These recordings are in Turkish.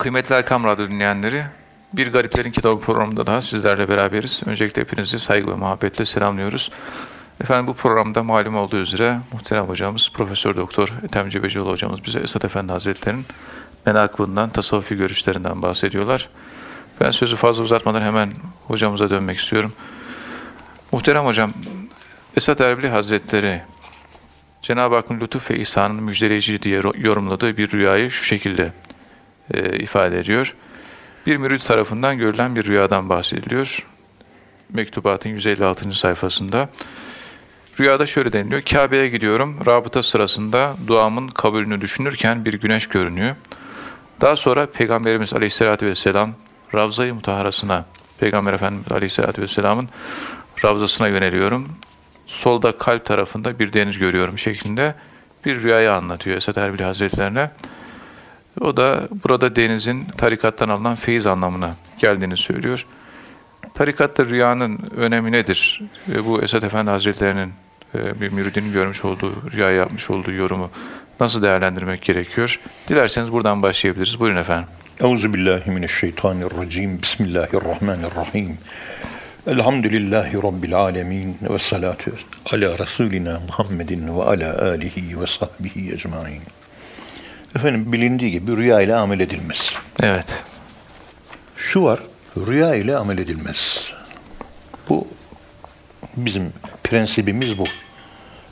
Kıymetli Erkam Radyo dinleyenleri, Bir Gariplerin Kitabı programında daha sizlerle beraberiz. Öncelikle hepinizi saygı ve muhabbetle selamlıyoruz. Efendim bu programda malum olduğu üzere muhterem hocamız Profesör Doktor Ethem Cebecioğlu hocamız bize Esat Efendi Hazretleri'nin menakıbından, tasavvufi görüşlerinden bahsediyorlar. Ben sözü fazla uzatmadan hemen hocamıza dönmek istiyorum. Muhterem hocam, Esat Erbili Hazretleri Cenab-ı Hakk'ın lütuf ve ihsanın müjdeleyici diye yorumladığı bir rüyayı şu şekilde e, ifade ediyor. Bir mürit tarafından görülen bir rüyadan bahsediliyor. Mektubatın 156. sayfasında. Rüyada şöyle deniliyor. Kabe'ye gidiyorum. Rabıta sırasında duamın kabulünü düşünürken bir güneş görünüyor. Daha sonra Peygamberimiz Aleyhisselatü Vesselam Ravza-i Mutaharası'na, Peygamber Efendimiz Aleyhisselatü Vesselam'ın Ravzasına yöneliyorum. Solda kalp tarafında bir deniz görüyorum şeklinde bir rüyayı anlatıyor Esad Erbil Hazretlerine. O da burada denizin tarikattan alınan feyiz anlamına geldiğini söylüyor. Tarikatta rüyanın önemi nedir? Bu Esad Efendi Hazretlerinin e, bir müridinin görmüş olduğu, rüya yapmış olduğu yorumu nasıl değerlendirmek gerekiyor? Dilerseniz buradan başlayabiliriz. Buyurun efendim. Euzubillahimineşşeytanirracim. Bismillahirrahmanirrahim. Elhamdülillahi Rabbil alemin ve salatu ala Resulina Muhammedin ve ala alihi ve sahbihi ecmain. Efendim bilindiği gibi rüya ile amel edilmez. Evet. Şu var, rüya ile amel edilmez. Bu bizim prensibimiz bu.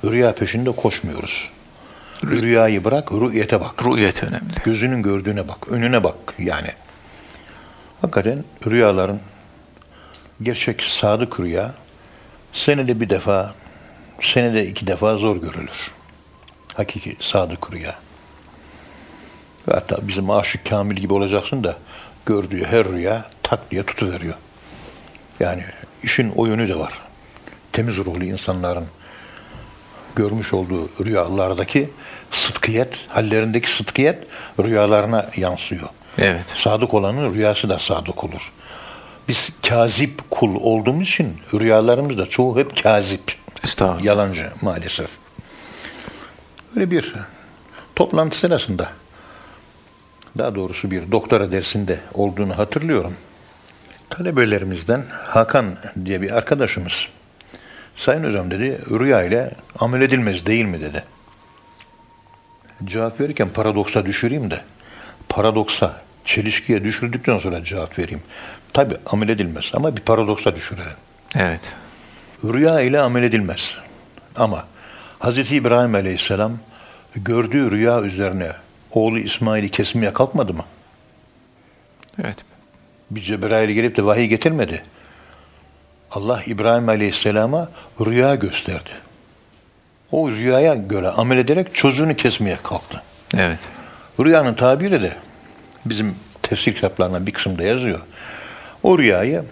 Rüya peşinde koşmuyoruz. Rüyayı bırak, rüyete bak. Rüyet önemli. Gözünün gördüğüne bak, önüne bak yani. Hakikaten rüyaların gerçek sadık rüya senede bir defa, senede iki defa zor görülür. Hakiki sadık rüya. Ve hatta bizim aşık kamil gibi olacaksın da gördüğü her rüya tak diye tutuveriyor. Yani işin o yönü de var. Temiz ruhlu insanların görmüş olduğu rüyalardaki sıdkiyet, hallerindeki sıdkiyet rüyalarına yansıyor. Evet. Sadık olanın rüyası da sadık olur. Biz kazip kul olduğumuz için rüyalarımız da çoğu hep kazip. Yalancı maalesef. Böyle bir toplantı sırasında daha doğrusu bir doktora dersinde olduğunu hatırlıyorum. Talebelerimizden Hakan diye bir arkadaşımız Sayın hocam dedi rüya ile amel edilmez değil mi dedi. Cevap verirken paradoksa düşüreyim de paradoksa çelişkiye düşürdükten sonra cevap vereyim. Tabi amel edilmez ama bir paradoksa düşürelim. Evet. Rüya ile amel edilmez. Ama Hz. İbrahim Aleyhisselam gördüğü rüya üzerine oğlu İsmail'i kesmeye kalkmadı mı? Evet. Bir Cebrail gelip de vahiy getirmedi. Allah İbrahim Aleyhisselam'a rüya gösterdi. O rüyaya göre amel ederek çocuğunu kesmeye kalktı. Evet. Rüyanın tabiri de bizim tefsir kitaplarından bir kısımda yazıyor. O rüyayı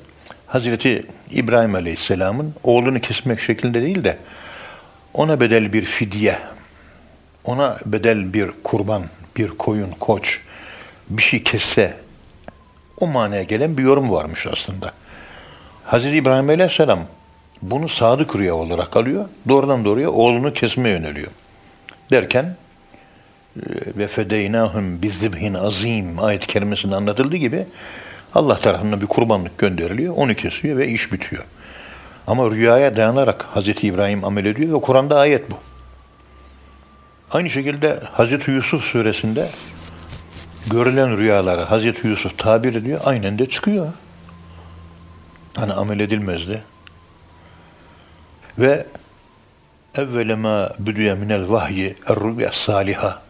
Hazreti İbrahim Aleyhisselam'ın oğlunu kesmek şeklinde değil de ona bedel bir fidye, ona bedel bir kurban, bir koyun, koç bir şey kesse o manaya gelen bir yorum varmış aslında. Hazreti İbrahim Aleyhisselam bunu sadık rüya olarak alıyor. Doğrudan doğruya oğlunu kesmeye yöneliyor. Derken ve fedeynahum bizibhin azim ayet-i kerimesinde anlatıldığı gibi Allah tarafından bir kurbanlık gönderiliyor. Onu kesiyor ve iş bitiyor. Ama rüyaya dayanarak Hazreti İbrahim amel ediyor ve Kur'an'da ayet bu. Aynı şekilde Hazreti Yusuf suresinde görülen rüyaları Hazreti Yusuf tabir ediyor. Aynen de çıkıyor. Hani amel edilmezdi. Ve evvele ma büdüye minel vahyi er-rüya saliha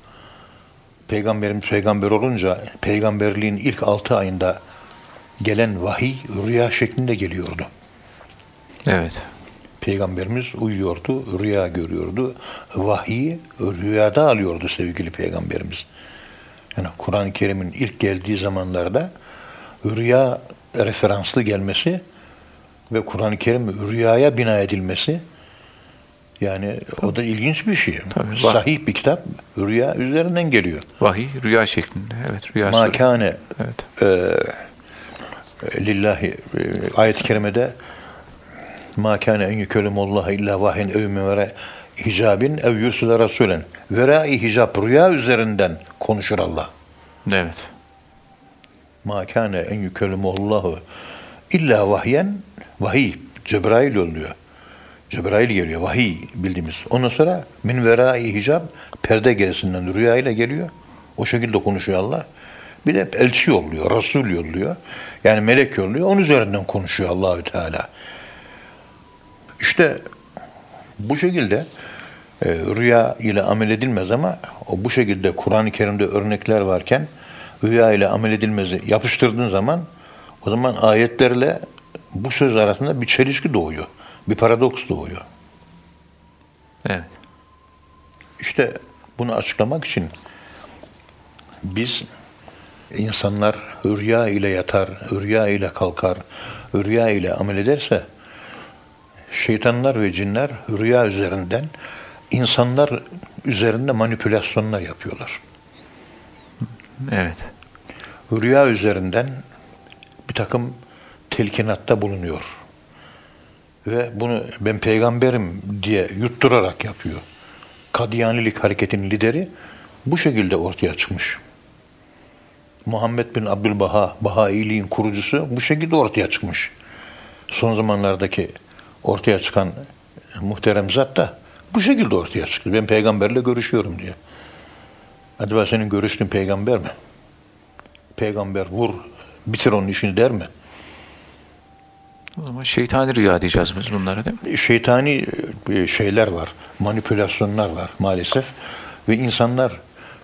Peygamberimiz peygamber olunca peygamberliğin ilk altı ayında gelen vahiy rüya şeklinde geliyordu. Evet. Peygamberimiz uyuyordu, rüya görüyordu. Vahiyi rüyada alıyordu sevgili peygamberimiz. Yani Kur'an-ı Kerim'in ilk geldiği zamanlarda rüya referanslı gelmesi ve Kur'an-ı Kerim rüyaya bina edilmesi yani o da ilginç bir şey. Tabii, Sahih bir kitap rüya üzerinden geliyor. Vahiy rüya şeklinde. Evet, rüya Ma kâne Evet. e, lillahi e, ayet-i kerimede ma kâne en yükelemullaha illa vahyin ev mevere hicabin ev yursule rasulen. Verai hicab rüya üzerinden konuşur Allah. Evet. Ma kâne en yükellimullahu illa vahyen vahiy. Cebrail oluyor. Cebrail geliyor. Vahiy bildiğimiz. Ondan sonra min verai hicab perde gerisinden rüya ile geliyor. O şekilde konuşuyor Allah. Bir de elçi yolluyor, Resul yolluyor. Yani melek yolluyor. Onun üzerinden konuşuyor Allahü Teala. İşte bu şekilde e, rüya ile amel edilmez ama o bu şekilde Kur'an-ı Kerim'de örnekler varken rüya ile amel edilmezi yapıştırdığın zaman o zaman ayetlerle bu söz arasında bir çelişki doğuyor. Bir paradoks doğuyor. Evet. İşte bunu açıklamak için biz insanlar rüya ile yatar, rüya ile kalkar, rüya ile amel ederse şeytanlar ve cinler rüya üzerinden insanlar üzerinde manipülasyonlar yapıyorlar. Evet. Rüya üzerinden bir takım telkinatta bulunuyor. Ve bunu ben peygamberim diye yutturarak yapıyor. Kadiyanilik hareketinin lideri bu şekilde ortaya çıkmış. Muhammed bin Abdülbaha, Bahailiğin kurucusu bu şekilde ortaya çıkmış. Son zamanlardaki ortaya çıkan muhterem zat da bu şekilde ortaya çıktı. Ben peygamberle görüşüyorum diye. Acaba senin görüştüğün peygamber mi? Peygamber vur, bitir onun işini der mi? O zaman şeytani rüya diyeceğiz biz bunlara değil mi? şeytani e, şeyler var, manipülasyonlar var maalesef. Ve insanlar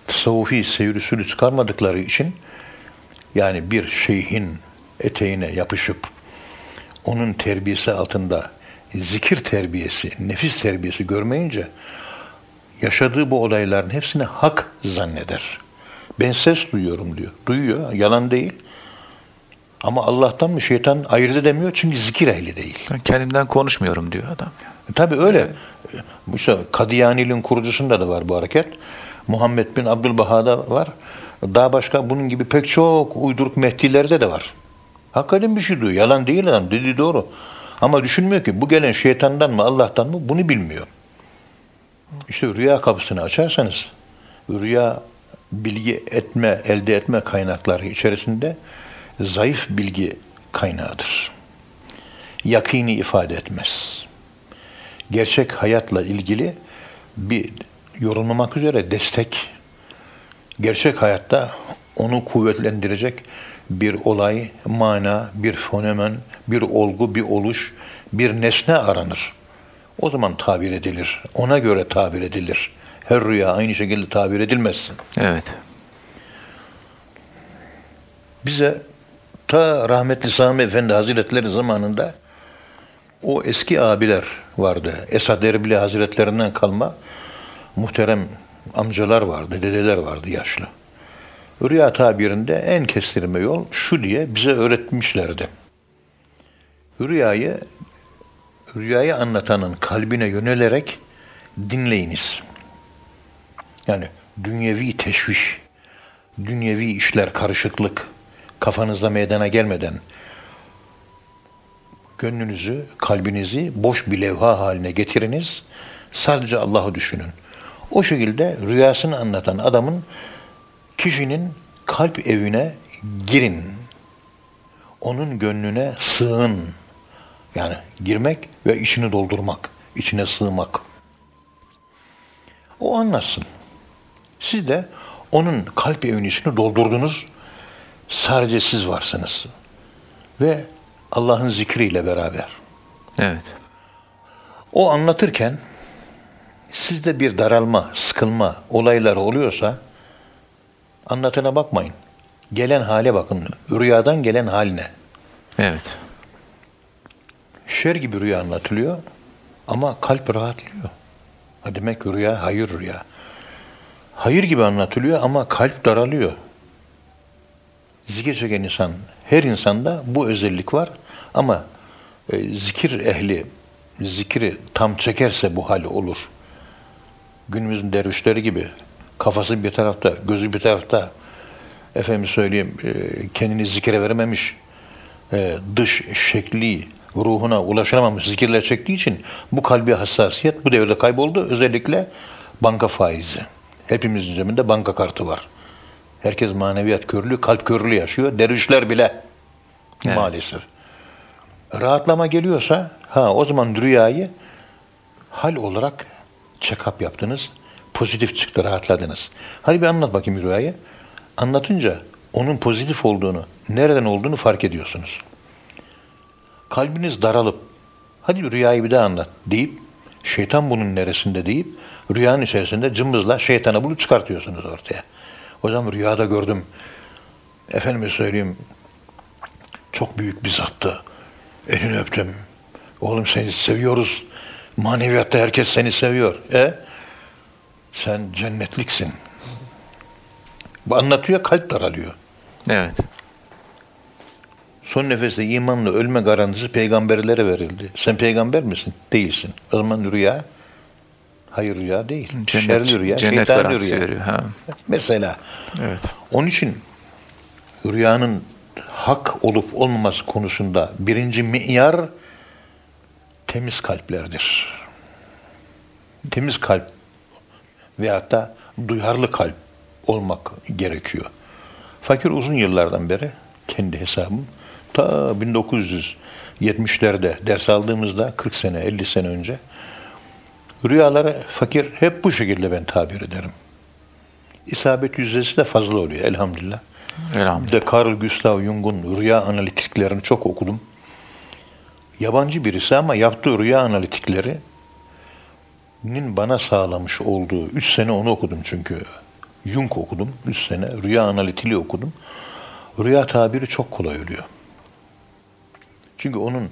tasavvufi seyir usulü çıkarmadıkları için yani bir şeyhin eteğine yapışıp onun terbiyesi altında zikir terbiyesi, nefis terbiyesi görmeyince yaşadığı bu olayların hepsini hak zanneder. Ben ses duyuyorum diyor. Duyuyor, yalan değil. Ama Allah'tan mı şeytan ayırt edemiyor çünkü zikir ehli değil. Kendimden konuşmuyorum diyor adam. E, Tabii öyle. İşte Kadiyani'nin kurucusunda da var bu hareket. Muhammed bin Abdülbaha'da var. Daha başka bunun gibi pek çok uyduruk mehdilerde de var. Hakikaten bir şey diyor. Yalan değil adam. Dediği doğru. Ama düşünmüyor ki bu gelen şeytandan mı Allah'tan mı bunu bilmiyor. İşte rüya kapısını açarsanız rüya bilgi etme, elde etme kaynakları içerisinde zayıf bilgi kaynağıdır. Yakini ifade etmez gerçek hayatla ilgili bir yorumlamak üzere destek, gerçek hayatta onu kuvvetlendirecek bir olay, mana, bir fenomen, bir olgu, bir oluş, bir nesne aranır. O zaman tabir edilir. Ona göre tabir edilir. Her rüya aynı şekilde tabir edilmez. Evet. Bize ta rahmetli Sami Efendi Hazretleri zamanında o eski abiler vardı. Esad Erbil Hazretlerinden kalma muhterem amcalar vardı, dedeler vardı yaşlı. Rüya tabirinde en kestirme yol şu diye bize öğretmişlerdi. Rüyayı rüyayı anlatanın kalbine yönelerek dinleyiniz. Yani dünyevi teşviş, dünyevi işler, karışıklık kafanızda meydana gelmeden gönlünüzü, kalbinizi boş bir levha haline getiriniz. Sadece Allah'ı düşünün. O şekilde rüyasını anlatan adamın kişinin kalp evine girin. Onun gönlüne sığın. Yani girmek ve içini doldurmak, içine sığmak. O anlatsın. Siz de onun kalp evinin içini doldurdunuz. Sadece siz varsınız. Ve Allah'ın zikriyle beraber. Evet. O anlatırken sizde bir daralma, sıkılma olayları oluyorsa anlatına bakmayın. Gelen hale bakın. Rüyadan gelen haline. Evet. Şer gibi rüya anlatılıyor ama kalp rahatlıyor. Ha demek ki rüya hayır rüya. Hayır gibi anlatılıyor ama kalp daralıyor. Zikir çeken insan, her insanda bu özellik var ama e, zikir ehli zikri tam çekerse bu hal olur. Günümüzün dervişleri gibi kafası bir tarafta, gözü bir tarafta efendim söyleyeyim e, kendini zikre verememiş e, dış şekli ruhuna ulaşamamış zikirler çektiği için bu kalbi hassasiyet bu devirde kayboldu. Özellikle banka faizi. Hepimizin cebinde banka kartı var. Herkes maneviyat körlüğü, kalp körlüğü yaşıyor. Dervişler bile Evet. maalesef. Rahatlama geliyorsa ha o zaman rüyayı hal olarak check-up yaptınız. Pozitif çıktı, rahatladınız. Hadi bir anlat bakayım rüyayı. Anlatınca onun pozitif olduğunu, nereden olduğunu fark ediyorsunuz. Kalbiniz daralıp hadi rüyayı bir daha anlat deyip şeytan bunun neresinde deyip rüyanın içerisinde cımbızla şeytanı bulup çıkartıyorsunuz ortaya. O zaman rüyada gördüm. Efendime söyleyeyim çok büyük bir zattı. Elini öptüm. Oğlum seni seviyoruz. Maneviyatta herkes seni seviyor. E sen cennetliksin. Bu anlatıyor kalp daralıyor. Evet. Son nefeste imanla ölme garantisi peygamberlere verildi. Sen peygamber misin? Değilsin. O zaman rüya hayır rüya değil. Cennet, Şerli rüya, cennet garantisi rüya. veriyor. Ha. Mesela Evet. onun için rüyanın hak olup olmaması konusunda birinci mi'yar temiz kalplerdir. Temiz kalp veyahut da duyarlı kalp olmak gerekiyor. Fakir uzun yıllardan beri kendi hesabım ta 1970'lerde ders aldığımızda 40 sene 50 sene önce rüyalara fakir hep bu şekilde ben tabir ederim. İsabet yüzdesi de fazla oluyor elhamdülillah. Bir Elhamdülillah. de Carl Gustav Jung'un rüya analitiklerini çok okudum. Yabancı birisi ama yaptığı rüya analitikleri nin bana sağlamış olduğu 3 sene onu okudum çünkü. Jung okudum 3 sene. Rüya analitiği okudum. Rüya tabiri çok kolay oluyor. Çünkü onun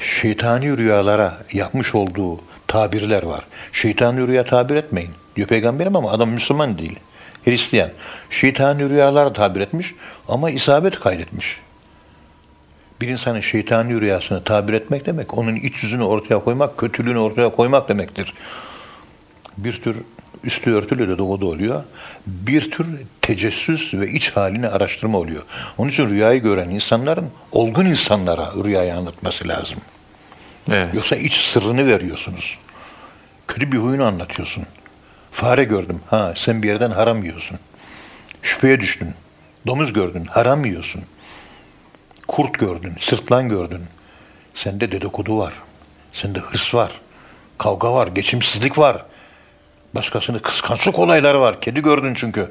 şeytani rüyalara yapmış olduğu tabirler var. Şeytani rüya tabir etmeyin diyor peygamberim ama adam Müslüman değil. Hristiyan. Şeytani rüyalar tabir etmiş ama isabet kaydetmiş. Bir insanın şeytani rüyasını tabir etmek demek, onun iç yüzünü ortaya koymak, kötülüğünü ortaya koymak demektir. Bir tür üstü örtülü de doğuda oluyor. Bir tür tecessüs ve iç halini araştırma oluyor. Onun için rüyayı gören insanların olgun insanlara rüyayı anlatması lazım. Evet. Yoksa iç sırrını veriyorsunuz. Kötü bir huyunu anlatıyorsun. Fare gördüm. Ha sen bir yerden haram yiyorsun. Şüpheye düştün. Domuz gördün. Haram yiyorsun. Kurt gördün. Sırtlan gördün. Sende dedikodu var. Sende hırs var. Kavga var. Geçimsizlik var. Başkasını kıskançlık olayları var. Kedi gördün çünkü.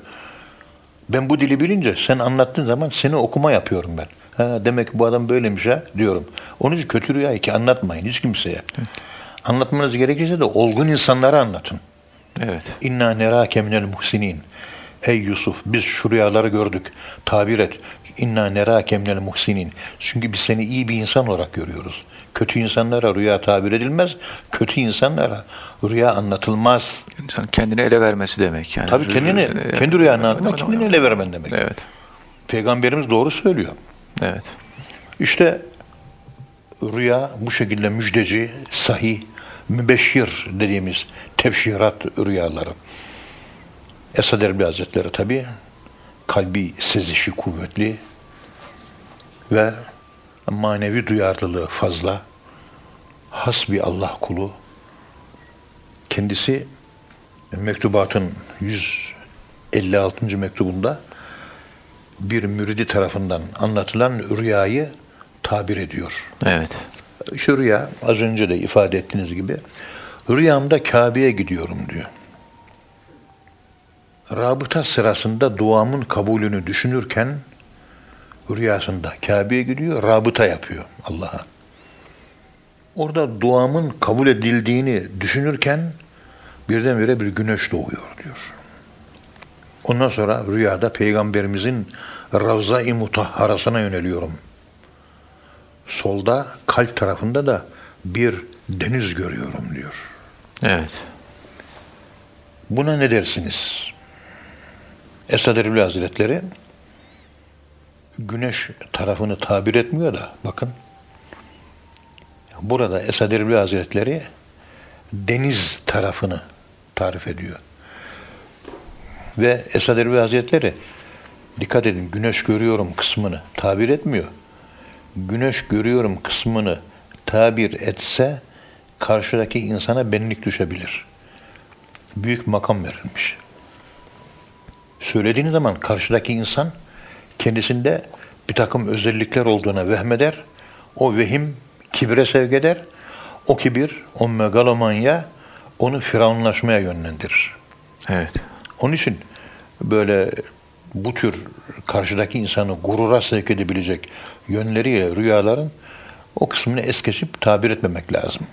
Ben bu dili bilince sen anlattığın zaman seni okuma yapıyorum ben. Ha, demek ki bu adam böylemiş ha diyorum. Onun için kötü rüyayı ki anlatmayın hiç kimseye. Anlatmanız gerekirse de olgun insanlara anlatın. Evet. İnna nerake minel muhsinin. Ey Yusuf biz şu rüyaları gördük. Tabir et. İnna nerake minel muhsinin. Çünkü biz seni iyi bir insan olarak görüyoruz. Kötü insanlara rüya tabir edilmez. Kötü insanlara rüya anlatılmaz. İnsan kendini ele vermesi demek yani. Tabii kendini, kendi rüyanı anlatmak, kendini ele vermen demek. Evet. Peygamberimiz doğru söylüyor. Evet. İşte rüya bu şekilde müjdeci, sahih, mübeşşir dediğimiz tevşirat rüyaları. Esad Erbil Hazretleri tabi kalbi sezişi kuvvetli ve manevi duyarlılığı fazla. Has bir Allah kulu. Kendisi mektubatın 156. mektubunda bir müridi tarafından anlatılan rüyayı tabir ediyor. Evet. Şu rüya az önce de ifade ettiğiniz gibi rüyamda Kabe'ye gidiyorum diyor. Rabıta sırasında duamın kabulünü düşünürken rüyasında Kabe'ye gidiyor, rabıta yapıyor Allah'a. Orada duamın kabul edildiğini düşünürken birdenbire bir güneş doğuyor diyor. Ondan sonra rüyada peygamberimizin Ravza-i Mutahharasına yöneliyorum. Solda kalp tarafında da bir deniz görüyorum diyor. Evet. Buna ne dersiniz? Esad Erbil Hazretleri güneş tarafını tabir etmiyor da bakın. Burada Esad Erbil Hazretleri deniz tarafını tarif ediyor. Ve Esad Erbil Hazretleri dikkat edin güneş görüyorum kısmını tabir etmiyor. Güneş görüyorum kısmını tabir etse karşıdaki insana benlik düşebilir. Büyük makam verilmiş. Söylediğiniz zaman karşıdaki insan kendisinde bir takım özellikler olduğuna vehmeder. O vehim kibre sevk eder. O kibir, o megalomanya onu firavunlaşmaya yönlendirir. Evet. Onun için böyle bu tür karşıdaki insanı gurura sevk edebilecek yönleriyle rüyaların o kısmını es geçip tabir etmemek lazım.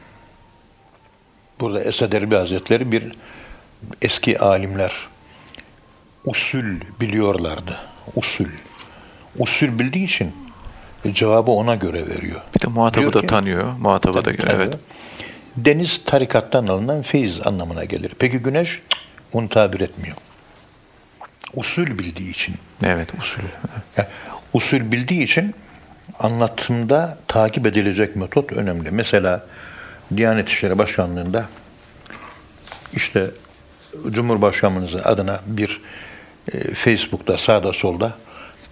Burada Esad Erbil Hazretleri bir eski alimler usul biliyorlardı. Usul. Usul bildiği için cevabı ona göre veriyor. Bir de muhatabı Diyor da ki- tanıyor. Muhatabı da göre. Evet. Deniz tarikattan alınan feyiz anlamına gelir. Peki güneş onu tabir etmiyor. Usul bildiği için. Evet. Usul. Ya, usul bildiği için anlatımda takip edilecek metot önemli. Mesela Diyanet İşleri Başkanlığı'nda işte Cumhurbaşkanımızın adına bir Facebook'ta sağda solda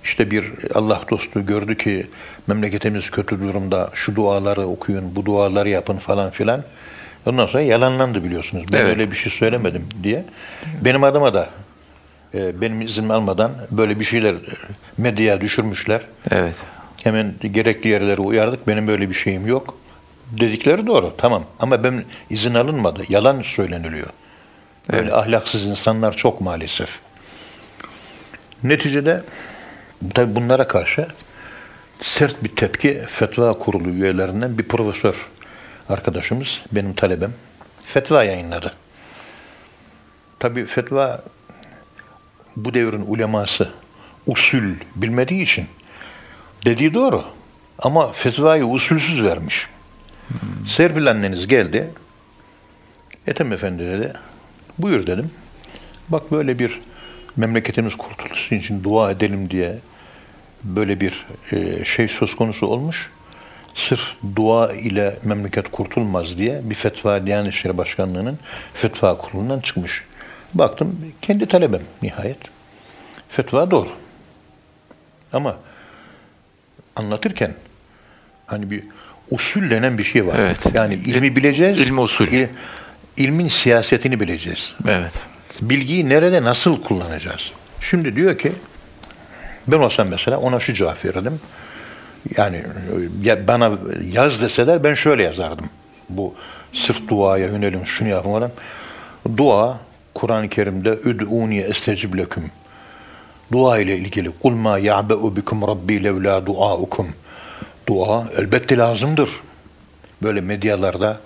işte bir Allah dostu gördü ki memleketimiz kötü durumda şu duaları okuyun, bu duaları yapın falan filan. Ondan sonra yalanlandı biliyorsunuz. Ben Evet. öyle bir şey söylemedim diye. Benim adıma da e, benim izin almadan böyle bir şeyler e, medyaya düşürmüşler. Evet. Hemen gerekli yerlere uyardık. Benim böyle bir şeyim yok. Dedikleri doğru. Tamam. Ama ben izin alınmadı. Yalan söyleniliyor. Böyle ahlaksız insanlar çok maalesef. Neticede tabi bunlara karşı sert bir tepki fetva kurulu üyelerinden bir profesör arkadaşımız, benim talebem, fetva yayınladı. Tabi fetva bu devrin uleması usul bilmediği için dediği doğru. Ama fetvayı usulsüz vermiş. Serpil anneniz geldi. Ethem Efendi dedi. Buyur dedim. Bak böyle bir memleketimiz kurtulsun için dua edelim diye böyle bir e, şey söz konusu olmuş. Sırf dua ile memleket kurtulmaz diye bir fetva Diyanet İşleri Başkanlığı'nın fetva kurulundan çıkmış. Baktım kendi talebem nihayet. Fetva doğru. Ama anlatırken hani bir usul denen bir şey var. Evet. Yani ilmi bileceğiz. İlmi usul. il- ilmin siyasetini bileceğiz. Evet. Bilgiyi nerede nasıl kullanacağız? Şimdi diyor ki ben olsam mesela ona şu cevap verirdim. Yani ya bana yaz deseler ben şöyle yazardım. Bu sırf duaya yönelim şunu yapın falan. Dua Kur'an-ı Kerim'de üd'uni estecib leküm. Dua ile ilgili kul ma ya'be'u bikum rabbi levla duaukum. Dua elbette lazımdır. Böyle medyalarda,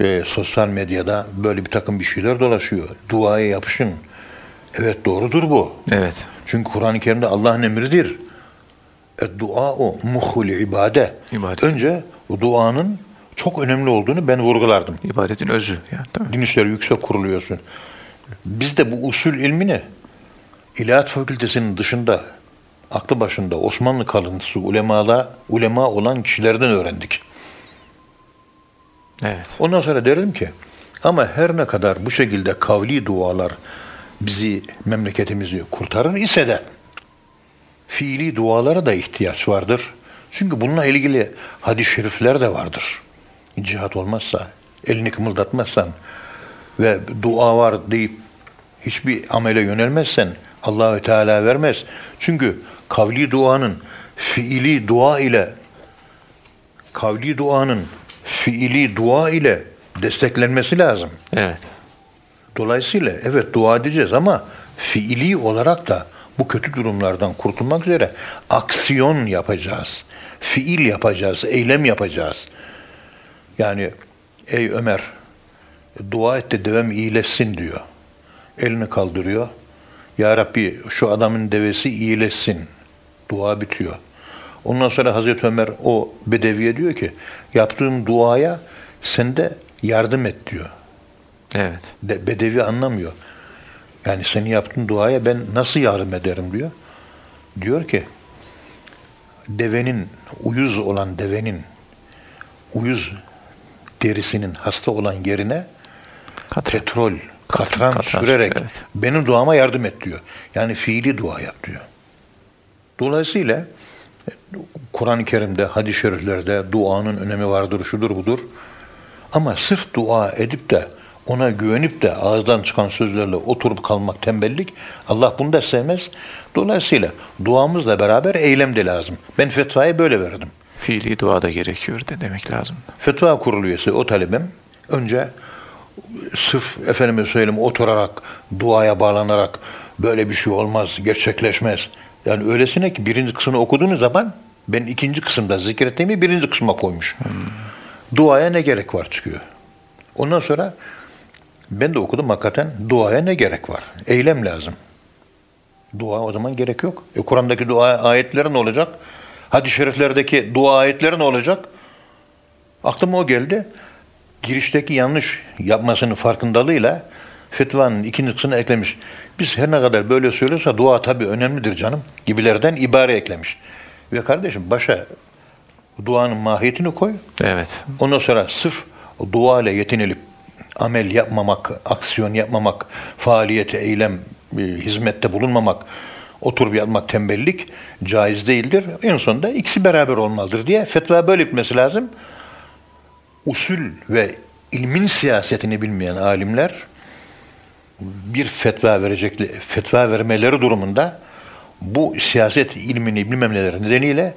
e, sosyal medyada böyle bir takım bir şeyler dolaşıyor. Duaya yapışın. Evet doğrudur bu. Evet. Çünkü Kur'an-ı Kerim'de Allah'ın emridir. Dua o muhul ibade. İbadet. Önce duanın çok önemli olduğunu ben vurgulardım. İbadetin özü. Yani? Din İşleri Yüksek Kuruluyorsun. Biz de bu usul ilmini İlahiyat Fakültesinin dışında aklı başında Osmanlı kalıntısı ulemalar, ulema olan kişilerden öğrendik. Evet. Ondan sonra derdim ki ama her ne kadar bu şekilde kavli dualar bizi, memleketimizi kurtarır ise de fiili dualara da ihtiyaç vardır. Çünkü bununla ilgili hadis-i şerifler de vardır. Cihat olmazsa, elini kımıldatmazsan ve dua var deyip hiçbir amele yönelmezsen Allahü Teala vermez. Çünkü kavli duanın fiili dua ile kavli duanın fiili dua ile desteklenmesi lazım. Evet. Dolayısıyla evet dua edeceğiz ama fiili olarak da bu kötü durumlardan kurtulmak üzere aksiyon yapacağız. Fiil yapacağız, eylem yapacağız. Yani ey Ömer dua et de devem iyileşsin diyor. Elini kaldırıyor. Ya Rabbi şu adamın devesi iyileşsin. Dua bitiyor. Ondan sonra Hazreti Ömer o bedeviye diyor ki yaptığım duaya sen de yardım et diyor. Evet. De, bedevi anlamıyor. Yani senin yaptığın duaya ben nasıl yardım ederim diyor. Diyor ki devenin, uyuz olan devenin, uyuz derisinin hasta olan yerine Katran. petrol, katran, katran sürerek evet. benim duama yardım et diyor. Yani fiili dua yap diyor. Dolayısıyla Kur'an-ı Kerim'de, hadis-i şeriflerde duanın önemi vardır, şudur budur. Ama sırf dua edip de ona güvenip de ağızdan çıkan sözlerle oturup kalmak tembellik. Allah bunu da sevmez. Dolayısıyla duamızla beraber eylem de lazım. Ben fetvayı böyle verdim. Fiili dua da gerekiyor de demek lazım. Fetva kurulu üyesi o talebim önce sırf efendime söyleyeyim oturarak, duaya bağlanarak böyle bir şey olmaz, gerçekleşmez. Yani öylesine ki birinci kısmını okuduğunuz zaman ben ikinci kısımda zikrettiğimi birinci kısma koymuş. Duaya ne gerek var çıkıyor. Ondan sonra ben de okudum hakikaten duaya ne gerek var? Eylem lazım. Dua o zaman gerek yok. E Kur'an'daki dua ayetleri ne olacak? Hadis-i şeriflerdeki dua ayetleri ne olacak? Aklıma o geldi. Girişteki yanlış yapmasının farkındalığıyla fetvanın ikinci kısmını eklemiş. Biz her ne kadar böyle söylüyorsa dua tabii önemlidir canım gibilerden ibare eklemiş. Ve kardeşim başa duanın mahiyetini koy. Evet. Ondan sonra sırf dua ile yetinilip amel yapmamak, aksiyon yapmamak, faaliyete, eylem, e, hizmette bulunmamak, oturup yatmak tembellik caiz değildir. En sonunda ikisi beraber olmalıdır diye fetva böyle bitmesi lazım. Usul ve ilmin siyasetini bilmeyen alimler bir fetva verecek fetva vermeleri durumunda bu siyaset ilmini bilmemleri nedeniyle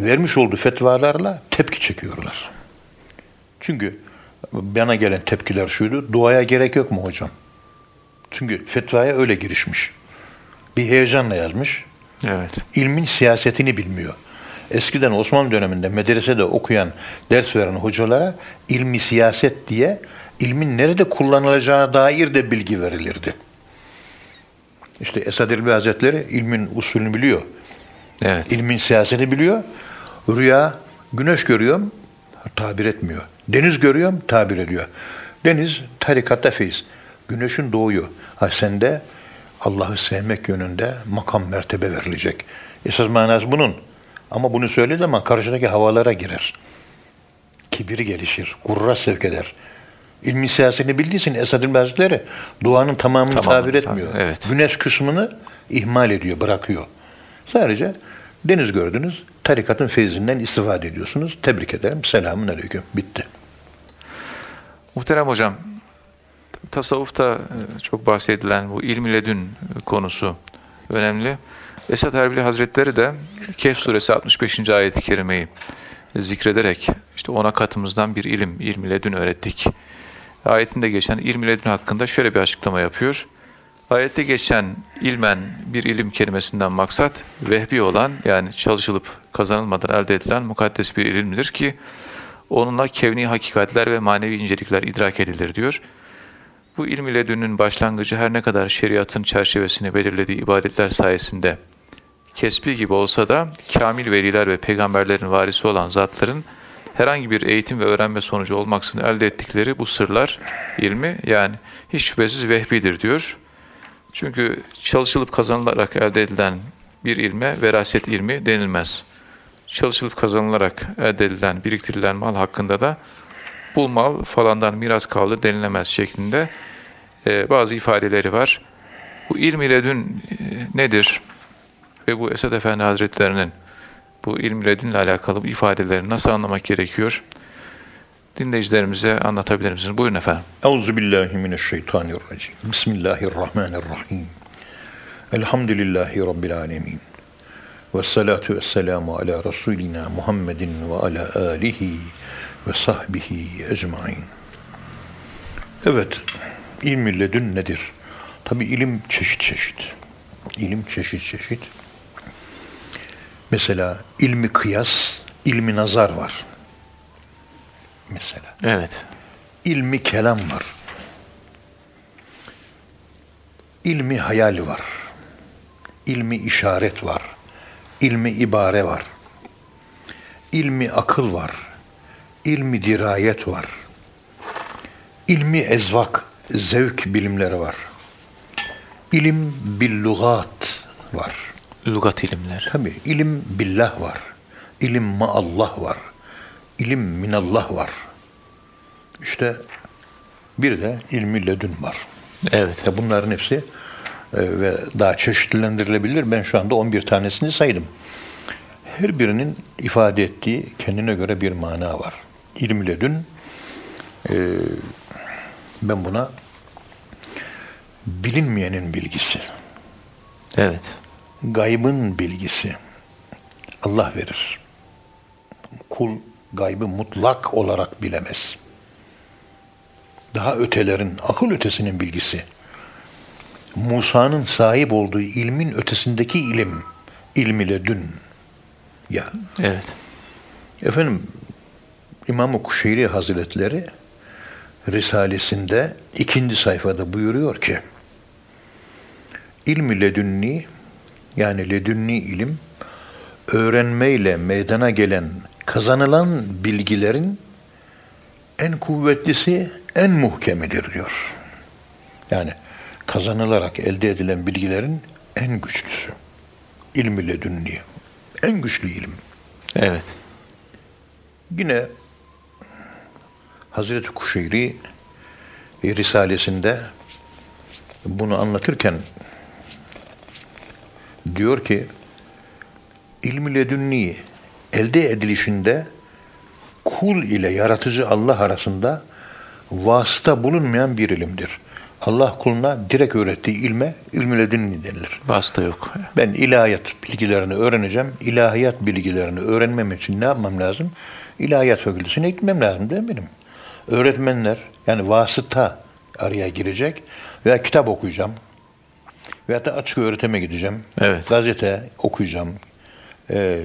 vermiş olduğu fetvalarla tepki çekiyorlar. Çünkü bana gelen tepkiler şuydu. Duaya gerek yok mu hocam? Çünkü fetvaya öyle girişmiş. Bir heyecanla yazmış. Evet. İlmin siyasetini bilmiyor. Eskiden Osmanlı döneminde medresede okuyan, ders veren hocalara ilmi siyaset diye ilmin nerede kullanılacağı dair de bilgi verilirdi. İşte Esad Erbil Hazretleri ilmin usulünü biliyor. Evet. İlmin siyasetini biliyor. Rüya, güneş görüyorum, tabir etmiyor. Deniz görüyorum, tabir ediyor. Deniz, tarikatta feyiz. Güneşin doğuyor. Ha sende Allah'ı sevmek yönünde makam mertebe verilecek. Esas manası bunun. Ama bunu söylediği zaman karşıdaki havalara girer. Kibiri gelişir, gurura sevk eder. İlmi siyasetini bildiysin Esad İlmi Hazretleri duanın tamamını Tamamını tabir etmiyor. tabii, evet. Güneş kısmını ihmal ediyor, bırakıyor. Sadece deniz gördünüz, tarikatın feyzinden istifade ediyorsunuz. Tebrik ederim. Selamun aleyküm. Bitti. Muhterem hocam, tasavvufta e, çok bahsedilen bu ilm ile dün konusu önemli. Esad Erbili Hazretleri de Kehf suresi 65. ayet-i kerimeyi zikrederek işte ona katımızdan bir ilim, ilm ile dün öğrettik. Ayetinde geçen ilm ile dün hakkında şöyle bir açıklama yapıyor. Ayette geçen ilmen bir ilim kelimesinden maksat vehbi olan yani çalışılıp kazanılmadan elde edilen mukaddes bir ilimdir ki onunla kevni hakikatler ve manevi incelikler idrak edilir diyor. Bu ilm ile dünün başlangıcı her ne kadar şeriatın çerçevesini belirlediği ibadetler sayesinde kesbi gibi olsa da kamil veliler ve peygamberlerin varisi olan zatların herhangi bir eğitim ve öğrenme sonucu olmaksızın elde ettikleri bu sırlar ilmi yani hiç şüphesiz vehbidir diyor. Çünkü çalışılıp kazanılarak elde edilen bir ilme veraset ilmi denilmez. Çalışılıp kazanılarak elde edilen, biriktirilen mal hakkında da bu mal falandan miras kaldı denilemez şeklinde e, bazı ifadeleri var. Bu ilm ile e, nedir? Ve bu Esad Efendi Hazretlerinin bu ilm ile dinle alakalı ifadeleri nasıl anlamak gerekiyor? Dinleyicilerimize anlatabilir misiniz? Buyurun efendim. Euzu billahi mineşşeytanirracim. Bismillahirrahmanirrahim. Elhamdülillahi rabbil alamin. Ve salatu ve selamu ala Resulina Muhammedin ve ala alihi ve sahbihi ecmain. Evet, ilm ile dün nedir? Tabi ilim çeşit çeşit. İlim çeşit çeşit. Mesela ilmi kıyas, ilmi nazar var. Mesela. Evet. İlmi kelam var. İlmi hayal var. İlmi işaret var. İlmi ibare var. İlmi akıl var. İlmi dirayet var. İlmi ezvak, zevk bilimleri var. İlim billugat var. Lugat ilimler. Tabi ilim billah var. İlim maallah var. İlim minallah var. İşte bir de ilmi ledün var. Evet. İşte bunların hepsi e, ve daha çeşitlendirilebilir. Ben şu anda 11 tanesini saydım. Her birinin ifade ettiği kendine göre bir mana var. İlim ledün e, Ben buna bilinmeyenin bilgisi, Evet. Gaybın bilgisi Allah verir. Kul gaybı mutlak olarak bilemez. Daha ötelerin, akıl ötesinin bilgisi. Musa'nın sahip olduğu ilmin ötesindeki ilim, ilm ile dün. Ya Evet. efendim İmam-ı Kuşeyri Hazretleri Risalesinde ikinci sayfada buyuruyor ki ilmi ledünni yani ledünni ilim öğrenmeyle meydana gelen kazanılan bilgilerin en kuvvetlisi en muhkemidir diyor. Yani kazanılarak elde edilen bilgilerin en güçlüsü. İlmi ledünni. En güçlü ilim. Evet. Yine Hazreti Kuşeyri Risalesinde bunu anlatırken diyor ki ilmi ledünni elde edilişinde kul ile yaratıcı Allah arasında vasıta bulunmayan bir ilimdir. Allah kuluna direkt öğrettiği ilme ilmi ledünni denilir. Vasıta yok. Ben ilahiyat bilgilerini öğreneceğim. İlahiyat bilgilerini öğrenmem için ne yapmam lazım? İlahiyat fakültesine gitmem lazım değil mi benim? Öğretmenler yani vasıta araya girecek veya kitap okuyacağım. Veya da açık öğretime gideceğim. Evet. Gazete okuyacağım. e,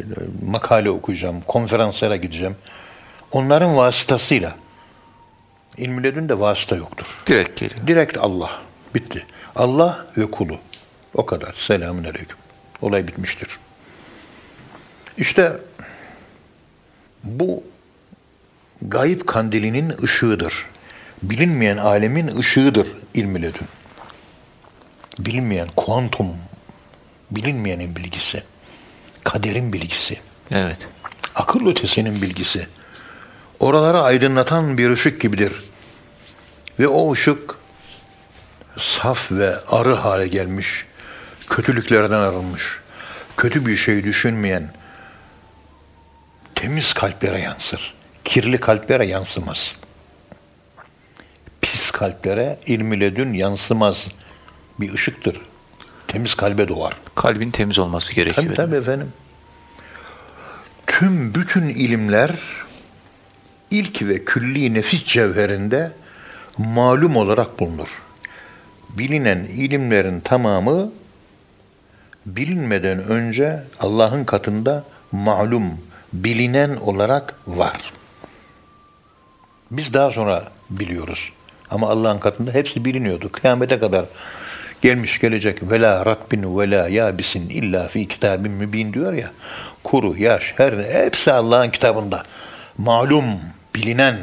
makale okuyacağım. Konferanslara gideceğim. Onların vasıtasıyla ilmi ledün de vasıta yoktur. Direkt geliyor. Direkt Allah. Bitti. Allah ve kulu. O kadar. Selamun aleyküm. Olay bitmiştir. İşte bu gayip kandilinin ışığıdır. Bilinmeyen alemin ışığıdır ilmi ledün. Bilinmeyen kuantum, bilinmeyenin bilgisi, kaderin bilgisi, Evet. akıl ötesinin bilgisi. Oraları aydınlatan bir ışık gibidir. Ve o ışık saf ve arı hale gelmiş, kötülüklerden arınmış, kötü bir şey düşünmeyen, temiz kalplere yansır. Kirli kalplere yansımaz. Pis kalplere ilmi ledün yansımaz. Bir ışıktır. Temiz kalbe doğar. Kalbin temiz olması gerekiyor. Tabii tabii efendim. Tüm bütün ilimler ilk ve külli nefis cevherinde malum olarak bulunur. Bilinen ilimlerin tamamı bilinmeden önce Allah'ın katında malum, bilinen olarak var. Biz daha sonra biliyoruz. Ama Allah'ın katında hepsi biliniyordu. Kıyamete kadar gelmiş gelecek vela ratbin vela yabisin illa fi kitabin mübin diyor ya. Kuru, yaş, her hepsi Allah'ın kitabında. Malum, bilinen,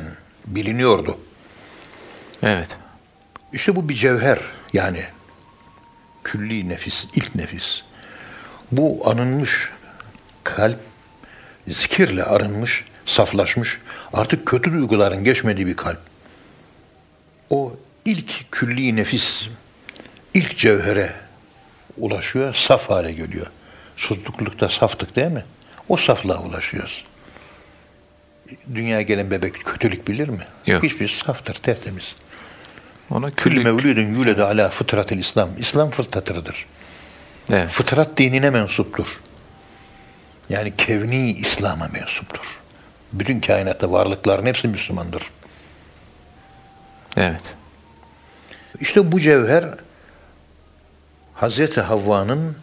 biliniyordu. Evet. İşte bu bir cevher yani külli nefis, ilk nefis. Bu anılmış kalp zikirle arınmış, saflaşmış, artık kötü duyguların geçmediği bir kalp. O ilk külli nefis, ilk cevhere ulaşıyor, saf hale geliyor. Susluklukta saftık değil mi? O saflığa ulaşıyoruz. Dünyaya gelen bebek kötülük bilir mi? Yok. Hiçbir saftır, tertemiz. Ona Külli küllü... mevludun yulede ala fıtratil İslam. İslam fıtratıdır. Evet. Fıtrat dinine mensuptur. Yani kevni İslam'a mensuptur. Bütün kainatta varlıkların hepsi Müslümandır. Evet. İşte bu cevher Hazreti Havva'nın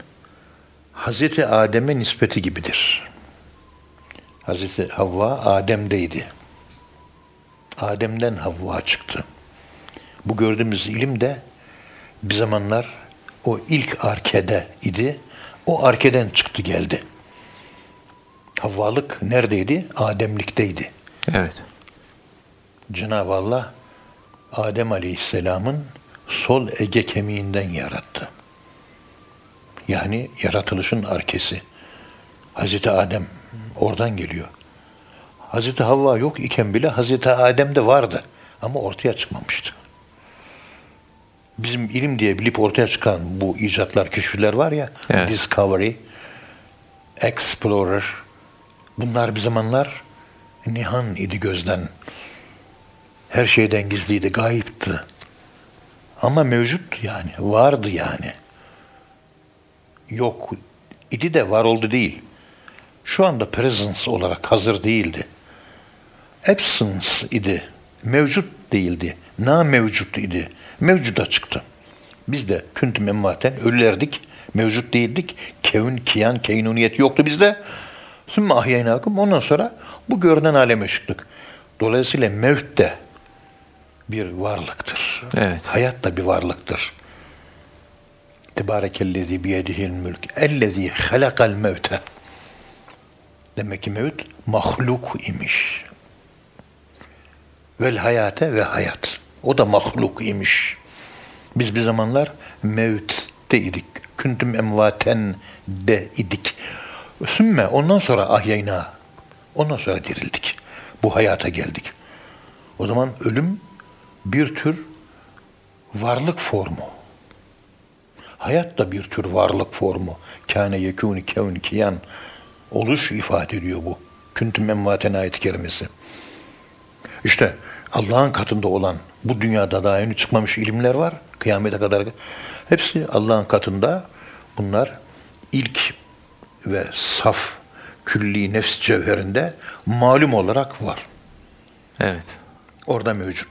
Hazreti Adem'e nispeti gibidir. Hazreti Havva Adem'deydi. Adem'den Havva çıktı. Bu gördüğümüz ilim de bir zamanlar o ilk arkede idi. O arkeden çıktı geldi. Havvalık neredeydi? Ademlikteydi. Evet. Cenab-ı Allah Adem Aleyhisselam'ın sol ege kemiğinden yarattı. Yani yaratılışın arkesi. Hazreti Adem oradan geliyor. Hazreti Havva yok iken bile Hazreti Adem de vardı ama ortaya çıkmamıştı. Bizim ilim diye bilip ortaya çıkan bu icatlar, keşifler var ya, Evet. Discovery, Explorer, bunlar bir zamanlar nihan idi gözden. Her şeyden gizliydi, gayipti. Ama mevcut yani. Vardı yani. Yok idi de var oldu değil. Şu anda presence olarak hazır değildi. Absence idi. Mevcut değildi. Na mevcut idi. Mevcuda çıktı. Biz de küntüm emmaten ölülerdik. Mevcut değildik. Kevin, kiyan, keynuniyet yoktu bizde. Sümme ahyaynakum. Ondan sonra bu görünen aleme çıktık. Dolayısıyla mevt de bir varlıktır. Evet. Hayat da bir varlıktır. Tebarekellezi biyedihil mülk. Ellezi halakal mevte. Demek ki mevt mahluk imiş. Vel hayate ve hayat. O da mahluk imiş. Biz bir zamanlar mevtte idik. Küntüm emvaten de idik. Sümme ondan sonra ahyayna. Ondan sonra dirildik. Bu hayata geldik. O zaman ölüm bir tür varlık formu. Hayat da bir tür varlık formu. Kâne yekûni kevn kiyan. Oluş ifade ediyor bu. Küntüm emvaten ayet kerimesi. İşte Allah'ın katında olan bu dünyada daha henüz çıkmamış ilimler var. Kıyamete kadar. Hepsi Allah'ın katında. Bunlar ilk ve saf külli nefs cevherinde malum olarak var. Evet. Orada mevcut.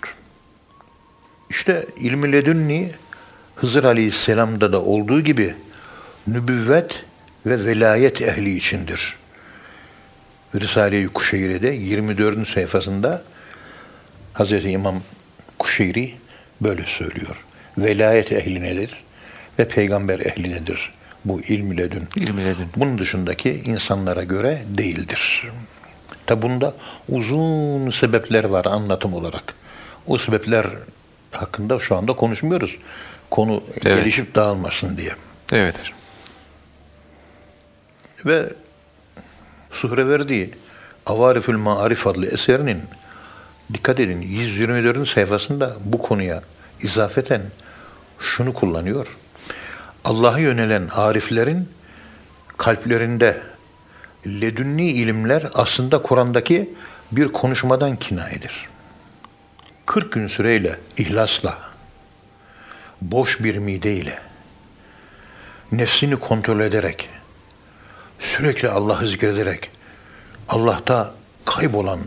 İşte ilmi ledünni Hızır Aleyhisselam'da da olduğu gibi nübüvvet ve velayet ehli içindir. Risale-i Kuşeyri'de 24. sayfasında Hz. İmam Kuşeyri böyle söylüyor. Velayet ehli nedir? Ve peygamber ehli nedir? Bu ilmi ledün. İlmi ledün. Bunun dışındaki insanlara göre değildir. Tabi bunda uzun sebepler var anlatım olarak. O sebepler hakkında şu anda konuşmuyoruz. Konu Evet. gelişip dağılmasın diye. Evet. Ve Suhreverdi Avarifül Maarif adlı eserinin dikkat edin 124. sayfasında bu konuya izafeten şunu kullanıyor. Allah'a yönelen ariflerin kalplerinde ledünni ilimler aslında Kur'an'daki bir konuşmadan kinayedir. 40 gün süreyle, ihlasla, boş bir mideyle, nefsini kontrol ederek, sürekli Allah'ı zikrederek, Allah'ta kaybolan,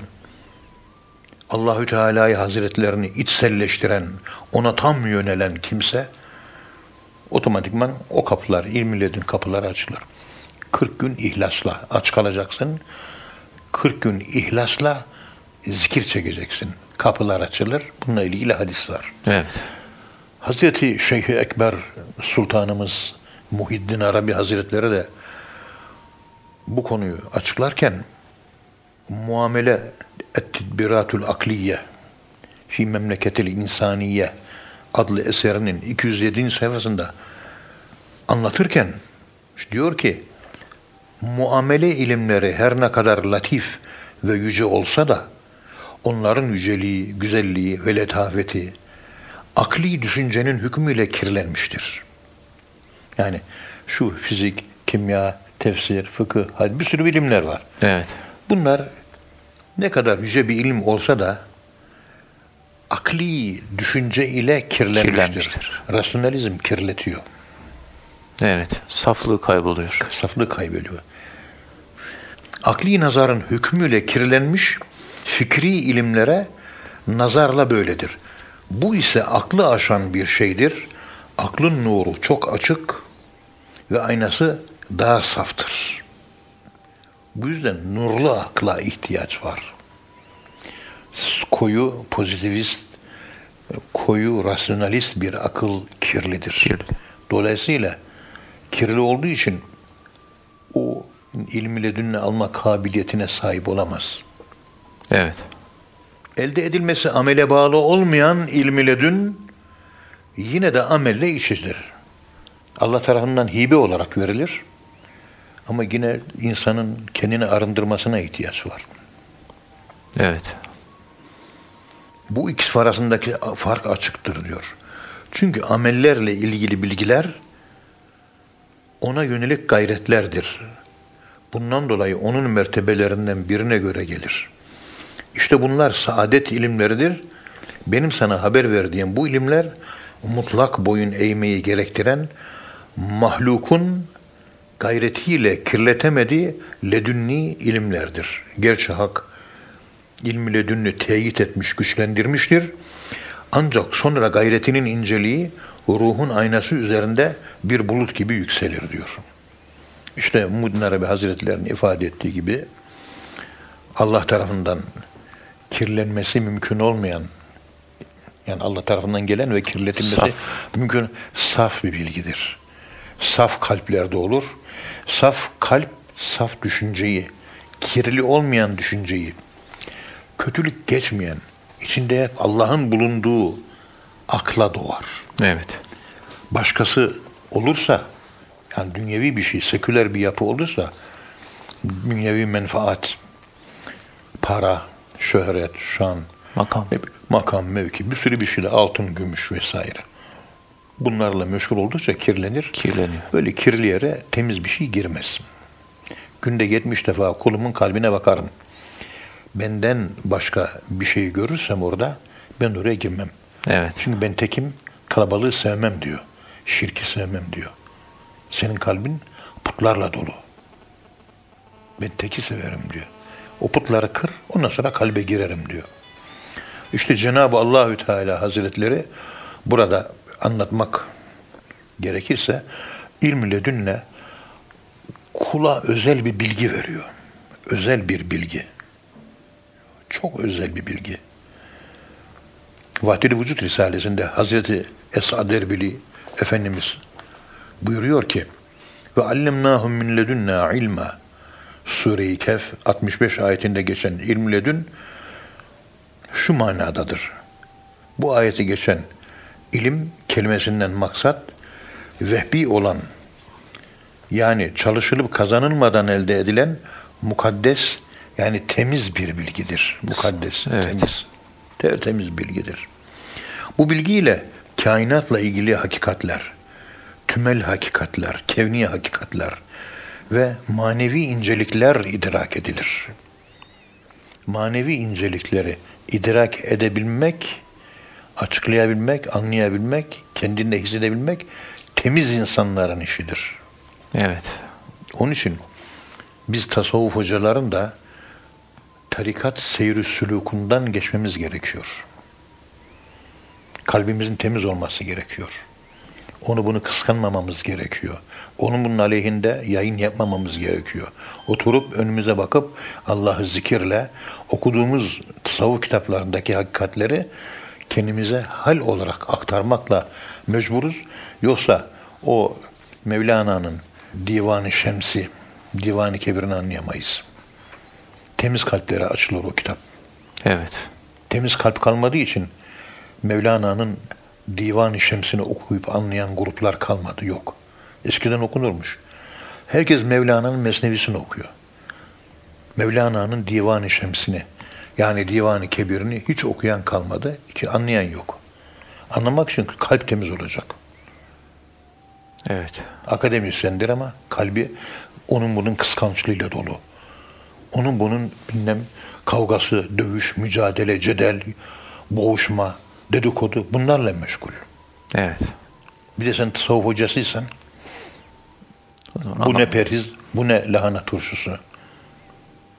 Allahü Teala'yı Hazretlerini içselleştiren, ona tam yönelen kimse, otomatikman o kapılar, ilmi ledün kapıları açılır. 40 gün ihlasla aç kalacaksın. 40 gün ihlasla zikir çekeceksin. Kapılar açılır. Bununla ilgili hadis var. Evet. Hazreti Şeyh Ekber Sultanımız Muhiddin Arabi Hazretleri de bu konuyu açıklarken muamele et-tedbiratul akliye fi memleketil insaniye adlı eserinin 207. sayfasında anlatırken diyor ki muamele ilimleri her ne kadar latif ve yüce olsa da onların yüceliği, güzelliği ve letafeti akli düşüncenin hükmüyle kirlenmiştir. Yani şu fizik, kimya, tefsir, fıkıh, bir sürü bilimler var. Evet. Bunlar ne kadar yüce bir ilim olsa da akli düşünce ile kirlenmiştir. Kirlenmiştir. Rasyonalizm kirletiyor. Evet. Saflığı kayboluyor. Saflığı kaybediyor. Akli nazarın hükmüyle kirlenmiş fikri ilimlere nazarla böyledir. Bu ise aklı aşan bir şeydir. Aklın nuru çok açık ve aynası daha saftır. Bu yüzden nurlu akla ihtiyaç var. Koyu pozitivist, koyu rasyonalist bir akıl kirlidir. Kirli. Dolayısıyla kirli olduğu için o ilmi ledünle alma kabiliyetine sahip olamaz. Evet. Elde edilmesi amele bağlı olmayan ilmi ledün yine de amelle işidir. Allah tarafından hibe olarak verilir. Ama yine insanın kendini arındırmasına ihtiyaç var. Evet. Bu ikisi arasındaki fark açıktır diyor. Çünkü amellerle ilgili bilgiler ona yönelik gayretlerdir. Bundan dolayı onun mertebelerinden birine göre gelir. İşte bunlar saadet ilimleridir. Benim sana haber verdiğim bu ilimler mutlak boyun eğmeyi gerektiren mahlukun gayretiyle kirletemediği ledünni ilimlerdir. Gerçi hak ilmi ledünni teyit etmiş, güçlendirmiştir. Ancak sonra gayretinin inceliği ruhun aynası üzerinde bir bulut gibi yükselir diyor. İşte Muddin Arabi Hazretleri'nin ifade ettiği gibi Allah tarafından kirlenmesi mümkün olmayan yani Allah tarafından gelen ve kirletilmesi Saf. mümkün saf bir bilgidir. Saf kalplerde olur. Saf kalp, saf düşünceyi, kirli olmayan düşünceyi, kötülük geçmeyen, içinde hep Allah'ın bulunduğu akla doğar. Evet. Başkası olursa, yani dünyevi bir şey, seküler bir yapı olursa, dünyevi menfaat, para, şöhret, şan, Makam. hep makam, mevki, bir sürü bir şeyle altın, gümüş vesaire. Bunlarla meşgul oldukça kirlenir. Kirleniyor. Böyle kirli yere temiz bir şey girmez. Günde 70 defa kulumun kalbine bakarım. Benden başka bir şey görürsem orada ben oraya girmem. Evet. Çünkü ben tekim kalabalığı sevmem diyor. Şirki sevmem diyor. Senin kalbin putlarla dolu. Ben teki severim diyor. O putları kır, ondan sonra kalbe girerim diyor. İşte Cenab-ı Allahü Teala Hazretleri burada anlatmak gerekirse ilm ledünle kula özel bir bilgi veriyor. Özel bir bilgi. Çok özel bir bilgi. Vahdeli Vücut Risalesi'nde Hazreti Esad Erbili Efendimiz buyuruyor ki ve allemnahum min ledunna ilma Sure-i Kehf 65 ayetinde geçen ilm ledün şu manadadır. Bu ayeti geçen ilim kelimesinden maksat vehbi olan yani çalışılıp kazanılmadan elde edilen mukaddes yani temiz bir bilgidir. Mukaddes, Evet. temiz. Tertemiz bilgidir. Bu bilgiyle kainatla ilgili hakikatler, tümel hakikatler, kevni hakikatler ve manevi incelikler idrak edilir. Manevi incelikleri idrak edebilmek, açıklayabilmek, anlayabilmek, kendinde hissedebilmek temiz insanların işidir. Evet. Onun için biz tasavvuf hocaların da tarikat seyri sülukundan geçmemiz gerekiyor. Kalbimizin temiz olması gerekiyor. Onu bunu kıskanmamamız gerekiyor. Onun bunun aleyhinde yayın yapmamamız gerekiyor. Oturup önümüze bakıp Allah'ı zikirle okuduğumuz tasavvuf kitaplarındaki hakikatleri kendimize hal olarak aktarmakla mecburuz. Yoksa o Mevlana'nın Divan-ı Şemsi, Divan-ı Kebir'ini anlayamayız. Temiz kalplere açılır o kitap. Evet. Temiz kalp kalmadığı için Mevlana'nın Divan-ı Şems'ini okuyup anlayan gruplar kalmadı. Yok. Eskiden okunurmuş. Herkes Mevlana'nın Mesnevisini okuyor. Mevlana'nın Divan-ı Şems'ini yani Divan-ı Kebir'ini hiç okuyan kalmadı. Ki anlayan yok. Anlamak için kalp temiz olacak. Evet. akademisyendir ama kalbi onun bunun kıskançlığıyla dolu. Onun bunun bilmem kavgası, dövüş, mücadele, cedel, boğuşma, dedikodu bunlarla meşgul. Evet. Bir de sen tasavvuf hocasıysan bu ne periz, bu ne lahana turşusu.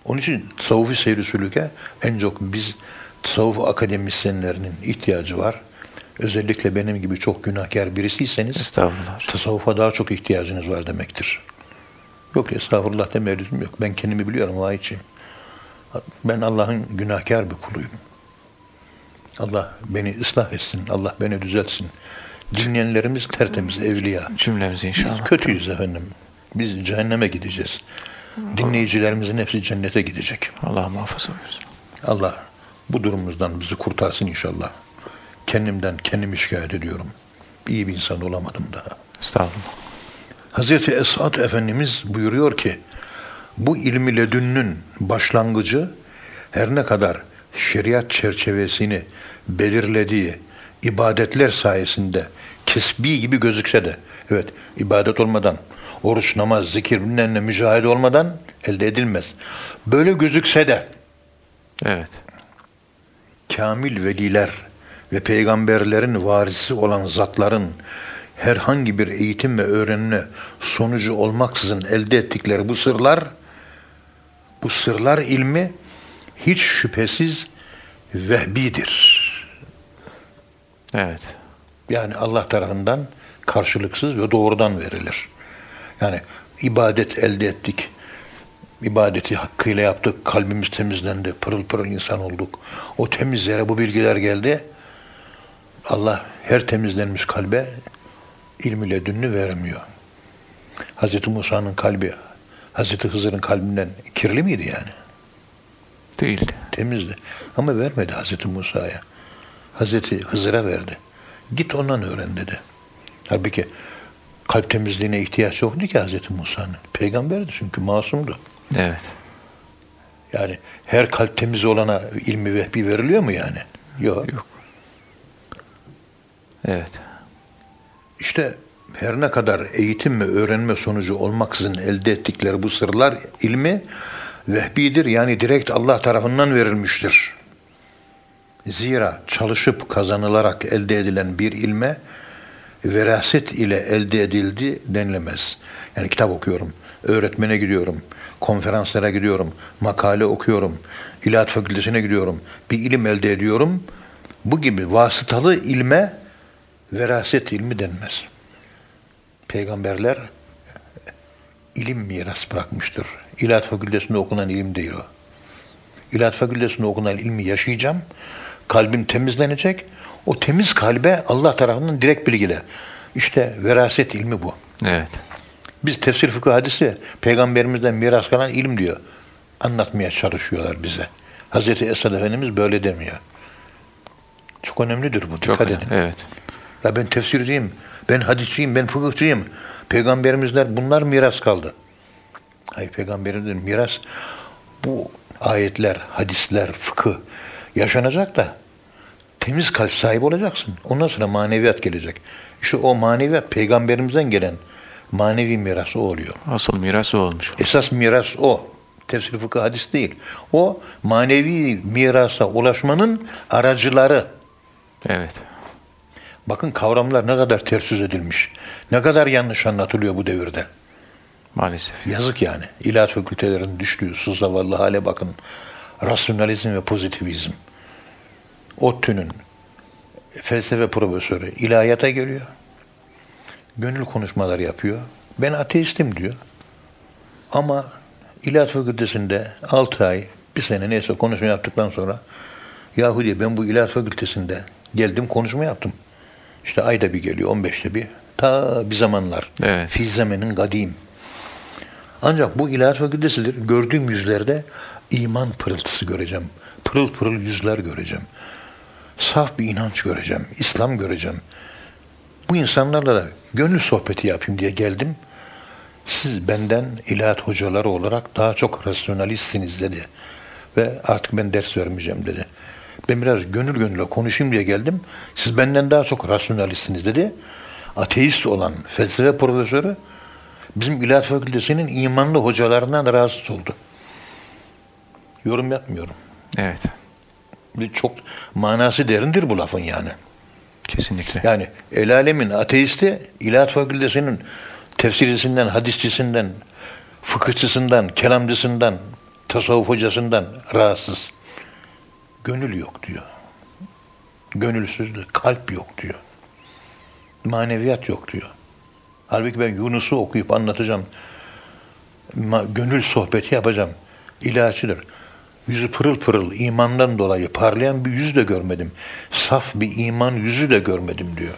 Onun için tasavvufi seyri sülüke en çok biz tasavvuf akademisyenlerinin ihtiyacı var. Özellikle benim gibi çok günahkar birisiyseniz tasavvufa daha çok ihtiyacınız var demektir. Yok estağfurullah deme lüzum yok. Ben kendimi biliyorum vahiyçiyim. Ben Allah'ın günahkar bir kuluyum. Allah beni ıslah etsin. Allah beni düzeltsin. Dinleyenlerimiz tertemiz, evliya. Cümlemizi Biz inşallah. kötüyüz efendim. Biz cehenneme gideceğiz. Dinleyicilerimizin hepsi cennete gidecek. Allah muhafaza buyursun. Allah bu durumumuzdan bizi kurtarsın inşallah. Kendimden kendimi şikayet ediyorum. İyi bir insan olamadım daha. Estağfurullah. Hazreti Esad Efendimiz buyuruyor ki bu ilmi ledünnün başlangıcı her ne kadar şeriat çerçevesini belirlediği ibadetler sayesinde kesbi gibi gözükse de evet ibadet olmadan oruç, namaz, zikir bilmem ne mücahede olmadan elde edilmez. Böyle gözükse de Evet. kamil veliler ve peygamberlerin varisi olan zatların herhangi bir eğitim ve öğrenme sonucu olmaksızın elde ettikleri bu sırlar bu sırlar ilmi hiç şüphesiz vehbidir. Evet. Yani Allah tarafından karşılıksız ve doğrudan verilir. Yani ibadet elde ettik. İbadeti hakkıyla yaptık. Kalbimiz temizlendi. Pırıl pırıl insan olduk. O temiz yere bu bilgiler geldi. Allah her temizlenmiş kalbe ilmi ledünlü vermiyor. Hazreti Musa'nın kalbi Hazreti Hızır'ın kalbinden kirli miydi yani? Değil. Temizdi. Ama vermedi Hazreti Musa'ya. Hazreti Hızır'a verdi. Git ondan öğren dedi. Halbuki kalp temizliğine ihtiyaç yoktu ki Hazreti Musa'nın. Peygamberdi çünkü masumdu. Evet. Yani her kalp temiz olana ilmi vehbi veriliyor mu yani? Yok. Yok. Evet. İşte her ne kadar eğitim ve öğrenme sonucu olmaksızın elde ettikleri bu sırlar ilmi vehbidir. Yani direkt Allah tarafından verilmiştir. Zira çalışıp kazanılarak elde edilen bir ilme veraset ile elde edildi denilemez. Yani kitap okuyorum, öğretmene gidiyorum, konferanslara gidiyorum, makale okuyorum, ilahiyat fakültesine gidiyorum, bir ilim elde ediyorum. Bu gibi vasıtalı ilme veraset ilmi denmez. Peygamberler ilim miras bırakmıştır. İlahiyat fakültesinde okunan ilim değil o. İlahiyat fakültesinde okunan ilmi yaşayacağım. Kalbim temizlenecek. O temiz kalbe Allah tarafından direkt bilgiyle. İşte veraset ilmi bu. Evet. Biz tefsir fıkıh hadisi peygamberimizden miras kalan ilim diyor. Anlatmaya çalışıyorlar bize. Hazreti Esad Efendimiz böyle demiyor. Çok önemlidir bu. Çok Dikkat önemli. edin. Evet. Ya ben tefsirciyim, ben hadisçiyim, ben fıkıhçıyım. Peygamberimizler bunlar miras kaldı. Hayır peygamberimizden miras bu ayetler, hadisler, fıkıh yaşanacak da temiz kalp sahibi olacaksın. Ondan sonra maneviyat gelecek. İşte o maneviyat peygamberimizden gelen manevi miras o oluyor. Asıl miras o olmuş. Esas miras o. Tefsir fıkıh hadis değil. O manevi mirasa ulaşmanın aracıları. Evet. Bakın kavramlar ne kadar ters edilmiş. Ne kadar yanlış anlatılıyor bu devirde. Maalesef. Yazık yani. İlahi fakültelerin düştüğü zavallı hale bakın. Rasyonalizm ve pozitivizm. ODTÜ'nün felsefe profesörü ilahiyata geliyor. Gönül konuşmaları yapıyor. Ben ateistim diyor. Ama İlahiyat Fakültesinde 6 ay, bir sene neyse konuşma yaptıktan sonra Yahu diye ben bu İlahiyat Fakültesinde geldim konuşma yaptım. İşte ayda bir geliyor, 15'te bir. Ta bir zamanlar. Evet. Fi zamenin kadim. Ancak bu ilahiyat fakültesidir. Gördüğüm yüzlerde iman pırıltısı göreceğim. Pırıl pırıl yüzler göreceğim. Saf bir inanç göreceğim. İslam göreceğim. Bu insanlarla da gönül sohbeti yapayım diye geldim. Siz benden ilahiyat hocaları olarak daha çok rasyonalistsiniz dedi. Ve artık ben ders vermeyeceğim dedi. Ben biraz gönül gönüle konuşayım diye geldim. Siz benden daha çok rasyonalistsiniz dedi. Ateist olan felsefe profesörü bizim ilahiyat fakültesinin imanlı hocalarından rahatsız oldu. Yorum yapmıyorum. Evet. Bir Çok manası derindir bu lafın yani. Kesinlikle. Yani el alemin ateisti ilahiyat fakültesinin tefsircisinden, hadisçisinden, fıkıhçısından, kelamcısından, tasavvuf hocasından rahatsız. Gönül yok diyor. Gönülsüzlük, kalp yok diyor. Maneviyat yok diyor. Halbuki ben Yunus'u okuyup anlatacağım. Gönül sohbeti yapacağım. İlaçıdır. Yüzü pırıl pırıl imandan dolayı parlayan bir yüz de görmedim. Saf bir iman yüzü de görmedim diyor.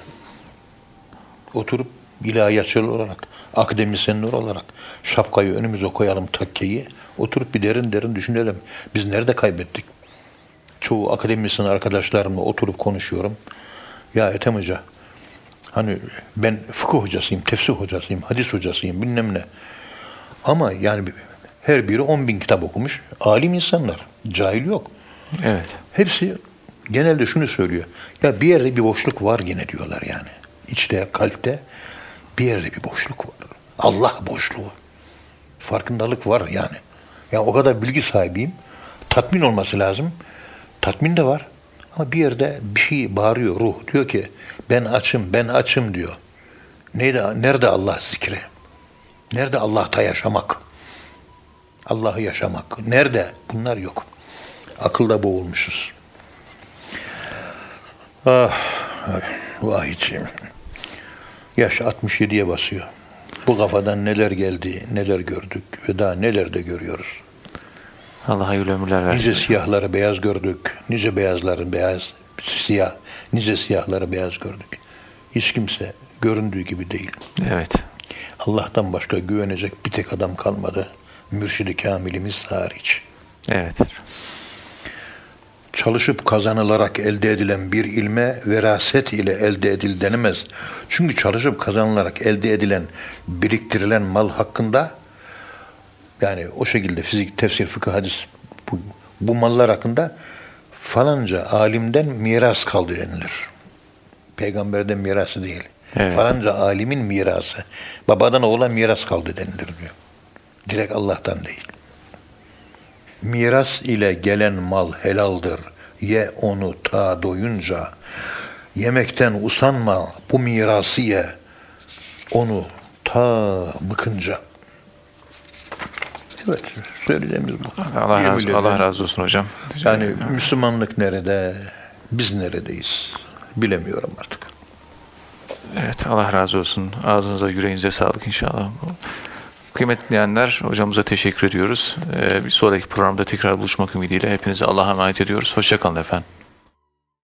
Oturup ilahiyatçılar olarak, akademisyenler olarak şapkayı önümüze koyalım takkeyi. Oturup bir derin derin düşünelim. Biz nerede kaybettik? Çoğu akademisyen arkadaşlarımla oturup konuşuyorum. Ya Ethem Hoca, hani ben fıkıh hocasıyım, tefsir hocasıyım, hadis hocasıyım bilmem ne. Ama yani her biri 10 bin kitap okumuş. Alim insanlar. Cahil yok. Evet. Hepsi genelde şunu söylüyor. Ya bir yerde bir boşluk var yine diyorlar yani. İçte, kalpte bir yerde bir boşluk var. Allah boşluğu. Farkındalık var yani. Ya o kadar bilgi sahibiyim. Tatmin olması lazım. Tatmin de var. Ama bir yerde bir şey bağırıyor ruh. Diyor ki ben açım, ben açım diyor. Nerede, nerede Allah zikri? Nerede Allah'ta yaşamak? Allah'ı yaşamak. Nerede? Bunlar yok. Akılda boğulmuşuz. Ah, vah içim. Yaş 67'ye basıyor. Bu kafadan neler geldi, neler gördük ve daha neler de görüyoruz. Allah hayırlı ömürler versin. Nice siyahları beyaz gördük, nice beyazların beyaz, siyah, nice siyahları beyaz gördük. Hiç kimse göründüğü gibi değil. Evet. Allah'tan başka güvenecek bir tek adam kalmadı. Mürşidi Kamilimiz hariç. Evet. Çalışıp kazanılarak elde edilen bir ilme veraset ile elde edil denemez. Çünkü çalışıp kazanılarak elde edilen, biriktirilen mal hakkında yani o şekilde fizik, tefsir, fıkıh, hadis bu, bu mallar hakkında falanca alimden miras kaldı denilir. Peygamberden mirası değil. Evet. Falanca alimin mirası. Babadan oğula miras kaldı denilir diyor. Direkt Allah'tan değil. Miras ile gelen mal helaldir. Ye onu ta doyunca. Yemekten usanma bu mirası ye. Onu ta bıkınca. Evet, söyleyeceğimiz bu. Allah razı. Allah razı olsun hocam. Yani Müslümanlık nerede, biz neredeyiz bilemiyorum artık. Evet Allah razı olsun. Ağzınıza yüreğinize sağlık inşallah. Kıymetli dinleyenler hocamıza teşekkür ediyoruz. Ee, bir sonraki programda tekrar buluşmak ümidiyle hepinize Allah'a emanet ediyoruz. Hoşçakalın efendim.